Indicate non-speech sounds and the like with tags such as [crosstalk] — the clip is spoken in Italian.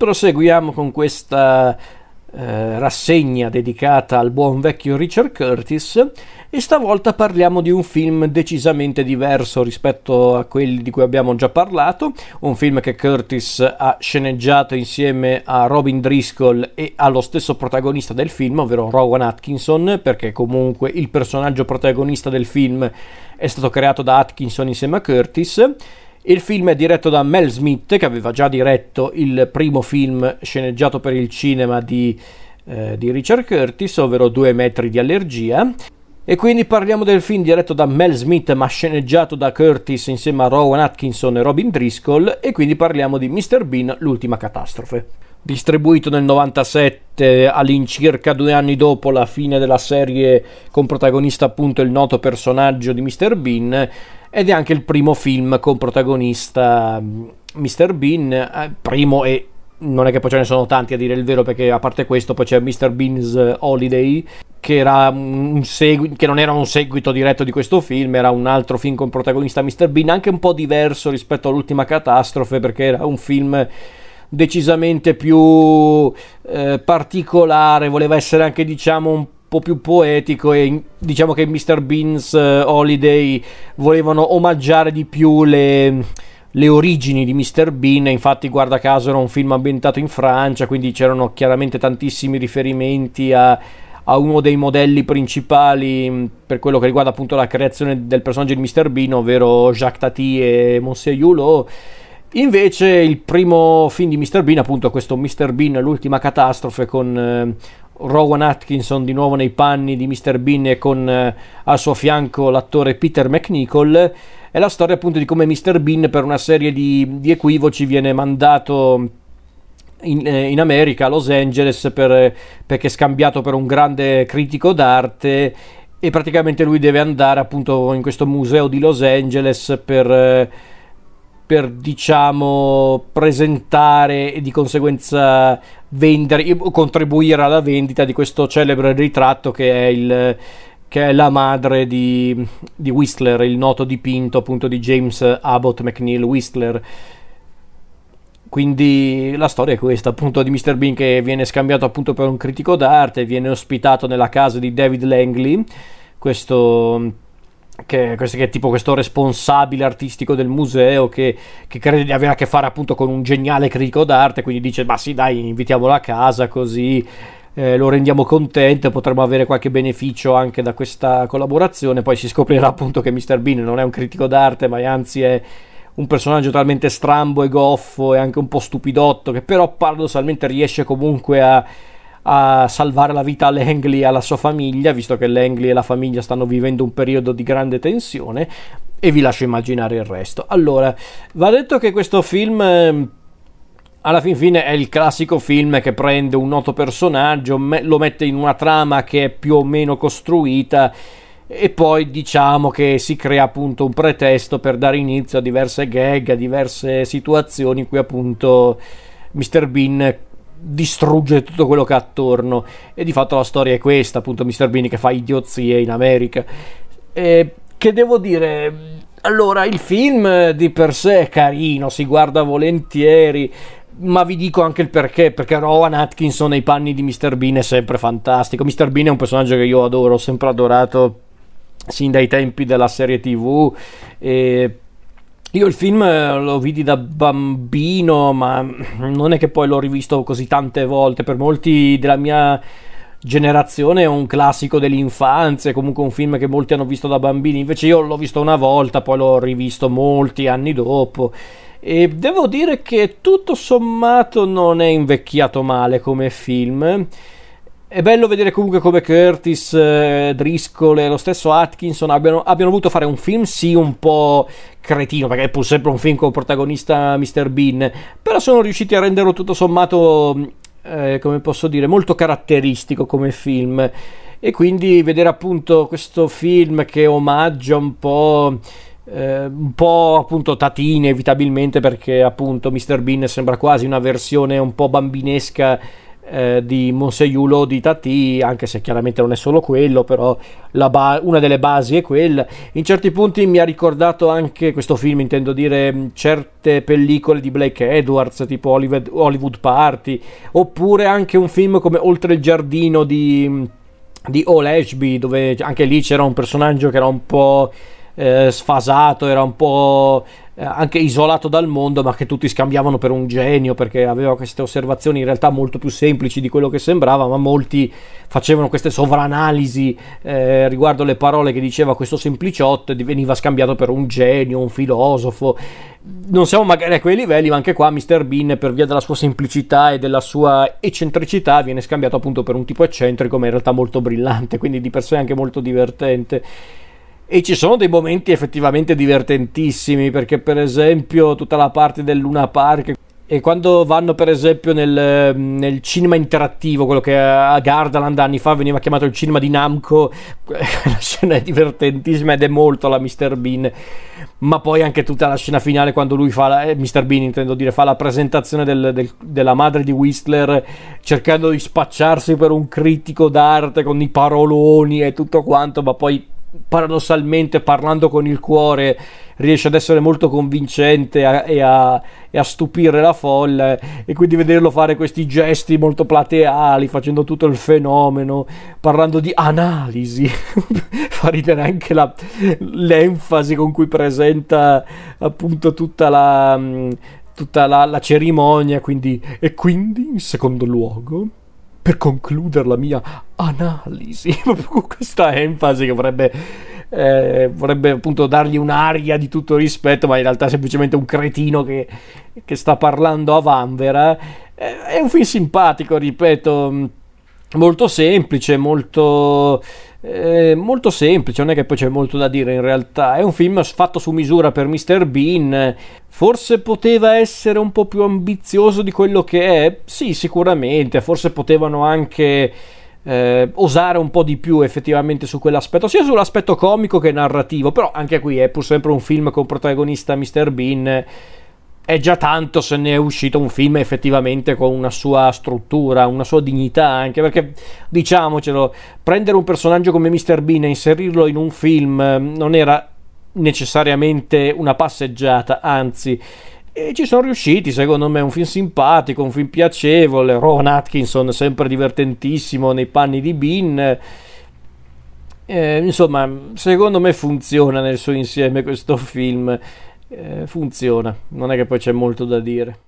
proseguiamo con questa eh, rassegna dedicata al buon vecchio Richard Curtis e stavolta parliamo di un film decisamente diverso rispetto a quelli di cui abbiamo già parlato, un film che Curtis ha sceneggiato insieme a Robin Driscoll e allo stesso protagonista del film, ovvero Rowan Atkinson, perché comunque il personaggio protagonista del film è stato creato da Atkinson insieme a Curtis. Il film è diretto da Mel Smith, che aveva già diretto il primo film sceneggiato per il cinema di, eh, di Richard Curtis, ovvero Due metri di allergia. E quindi parliamo del film diretto da Mel Smith ma sceneggiato da Curtis insieme a Rowan Atkinson e Robin Driscoll e quindi parliamo di Mr. Bean, l'ultima catastrofe. Distribuito nel 97 all'incirca due anni dopo la fine della serie con protagonista appunto il noto personaggio di Mr. Bean ed è anche il primo film con protagonista Mr. Bean, eh, primo e non è che poi ce ne sono tanti a dire il vero perché a parte questo poi c'è Mr. Bean's Holiday che, era un segui- che non era un seguito diretto di questo film, era un altro film con protagonista Mr. Bean, anche un po' diverso rispetto all'ultima catastrofe, perché era un film decisamente più eh, particolare, voleva essere anche diciamo un po' più poetico e diciamo che Mr. Bean's uh, Holiday volevano omaggiare di più le, le origini di Mr. Bean, infatti guarda caso era un film ambientato in Francia, quindi c'erano chiaramente tantissimi riferimenti a a uno dei modelli principali mm, per quello che riguarda appunto la creazione del personaggio di Mr. Bean, ovvero Jacques Tati e Monsieur Hulot. Invece il primo film di Mr. Bean, appunto questo Mr. Bean, l'ultima catastrofe con eh, Rowan Atkinson di nuovo nei panni di Mr. Bean e con eh, al suo fianco l'attore Peter McNichol, è la storia appunto di come Mr. Bean per una serie di, di equivoci viene mandato in, eh, in, America, a Los Angeles, per, perché è scambiato per un grande critico d'arte e praticamente lui deve andare appunto in questo museo di Los Angeles per, per diciamo presentare e di conseguenza vendere contribuire alla vendita di questo celebre ritratto che è il che è la madre di, di Whistler, il noto dipinto appunto di James Abbott McNeil Whistler quindi la storia è questa, appunto, di Mr. Bean che viene scambiato appunto per un critico d'arte, viene ospitato nella casa di David Langley, questo che, che è tipo questo responsabile artistico del museo che, che, crede di avere a che fare appunto con un geniale critico d'arte, quindi dice ma sì dai invitiamolo a casa così eh, lo rendiamo contento, potremmo avere qualche beneficio anche da questa collaborazione, poi si scoprirà appunto che Mr. Bean non è un critico d'arte ma anzi è un personaggio talmente strambo e goffo e anche un po' stupidotto che però paradossalmente riesce comunque a, a salvare la vita a Langley e alla sua famiglia, visto che Langley e la famiglia stanno vivendo un periodo di grande tensione e vi lascio immaginare il resto. Allora, va detto che questo film ehm, alla fin fine è il classico film che prende un noto personaggio, me- lo mette in una trama che è più o meno costruita e poi diciamo che si crea appunto un pretesto per dare inizio a diverse gag, a diverse situazioni in cui appunto Mr. Bean distrugge tutto quello che ha attorno e di fatto la storia è questa, appunto Mr. Bean che fa idiozie in America. E che devo dire, allora il film di per sé è carino, si guarda volentieri, ma vi dico anche il perché, perché Rowan Atkinson nei panni di Mr. Bean è sempre fantastico. Mr. Bean è un personaggio che io adoro, ho sempre adorato sin dai tempi della serie tv e io il film eh, lo vidi da bambino ma non è che poi l'ho rivisto così tante volte. Per molti della mia generazione è un classico dell'infanzia, comunque un film che molti hanno visto da bambini, invece io l'ho visto una volta, poi l'ho rivisto molti anni dopo. E devo dire che tutto sommato non è invecchiato male come film è bello vedere comunque come Curtis, eh, Driscoll e lo stesso Atkinson abbiano, abbiano, voluto fare un film, sì, un po' cretino, perché è pur sempre un film con protagonista Mr. Bean, però sono riusciti a renderlo tutto sommato, eh, come posso dire, molto caratteristico come film. E quindi vedere appunto questo film che omaggia un po'. Eh, un po' appunto Tati inevitabilmente perché appunto Mr. Bean sembra quasi una versione un po' bambinesca eh, di Monseiulo di Tati, anche se chiaramente non è solo quello, però ba- una delle basi è quella. In certi punti mi ha ricordato anche questo film, intendo dire, certe pellicole di Blake Edwards, tipo Hollywood, Party, oppure anche un film come Oltre il giardino di, di All Ashby, dove anche lì c'era un personaggio che era un po' eh, sfasato, era un po' eh, anche isolato dal mondo, ma che tutti scambiavano per un genio perché aveva queste osservazioni in realtà molto più semplici di quello che sembrava, ma molti facevano queste sovranalisi eh, riguardo le parole che diceva questo sempliciotto e veniva scambiato per un genio, un filosofo. Non siamo magari a quei livelli, ma anche qua Mr. Bean, per via della sua semplicità e della sua eccentricità, viene scambiato appunto per un tipo eccentrico, ma in realtà molto brillante, quindi di per sé anche molto divertente. E ci sono dei momenti effettivamente divertentissimi, perché per esempio tutta la parte del Luna Park e quando vanno per esempio nel, nel, cinema interattivo, quello che a Gardaland anni fa veniva chiamato il cinema di Namco, [laughs] la scena è divertentissima ed è molto la Mr. Bean, ma poi anche tutta la scena finale quando lui fa, la, eh, Mr. Bean intendo dire, fa la presentazione del, del, della madre di Whistler cercando di spacciarsi per un critico d'arte con i paroloni e tutto quanto, ma poi paradossalmente parlando con il cuore riesce ad essere molto convincente a, e, a, e, a, stupire la folla e quindi vederlo fare questi gesti molto plateali facendo tutto il fenomeno parlando di analisi [laughs] fa ridere anche la, l'enfasi con cui presenta appunto tutta la tutta la, la cerimonia quindi e quindi in secondo luogo per concludere la mia analisi, [laughs] con questa enfasi che vorrebbe, eh, vorrebbe appunto dargli un'aria di tutto rispetto, ma in realtà è semplicemente un cretino che, che sta parlando a Vanvera. Eh, è un film simpatico, ripeto, molto semplice, molto eh, molto semplice, non è che poi c'è molto da dire in realtà. È un film fatto su misura per Mr. Bean. Forse poteva essere un po' più ambizioso di quello che è? Sì, sicuramente. Forse potevano anche eh, osare un po' di più effettivamente su quell'aspetto, sia sull'aspetto comico che narrativo. Però anche qui è pur sempre un film con protagonista Mr. Bean è già tanto se ne è uscito un film effettivamente con una sua struttura, una sua dignità, anche perché diciamocelo, prendere un personaggio come Mr. Bean e inserirlo in un film ehm, non era necessariamente una passeggiata, anzi e ci sono riusciti, secondo me, un film simpatico, un film piacevole, Rowan Atkinson sempre divertentissimo nei panni di Bean. Eh, insomma, secondo me funziona nel suo insieme questo film eh, funziona, non è che poi c'è molto da dire.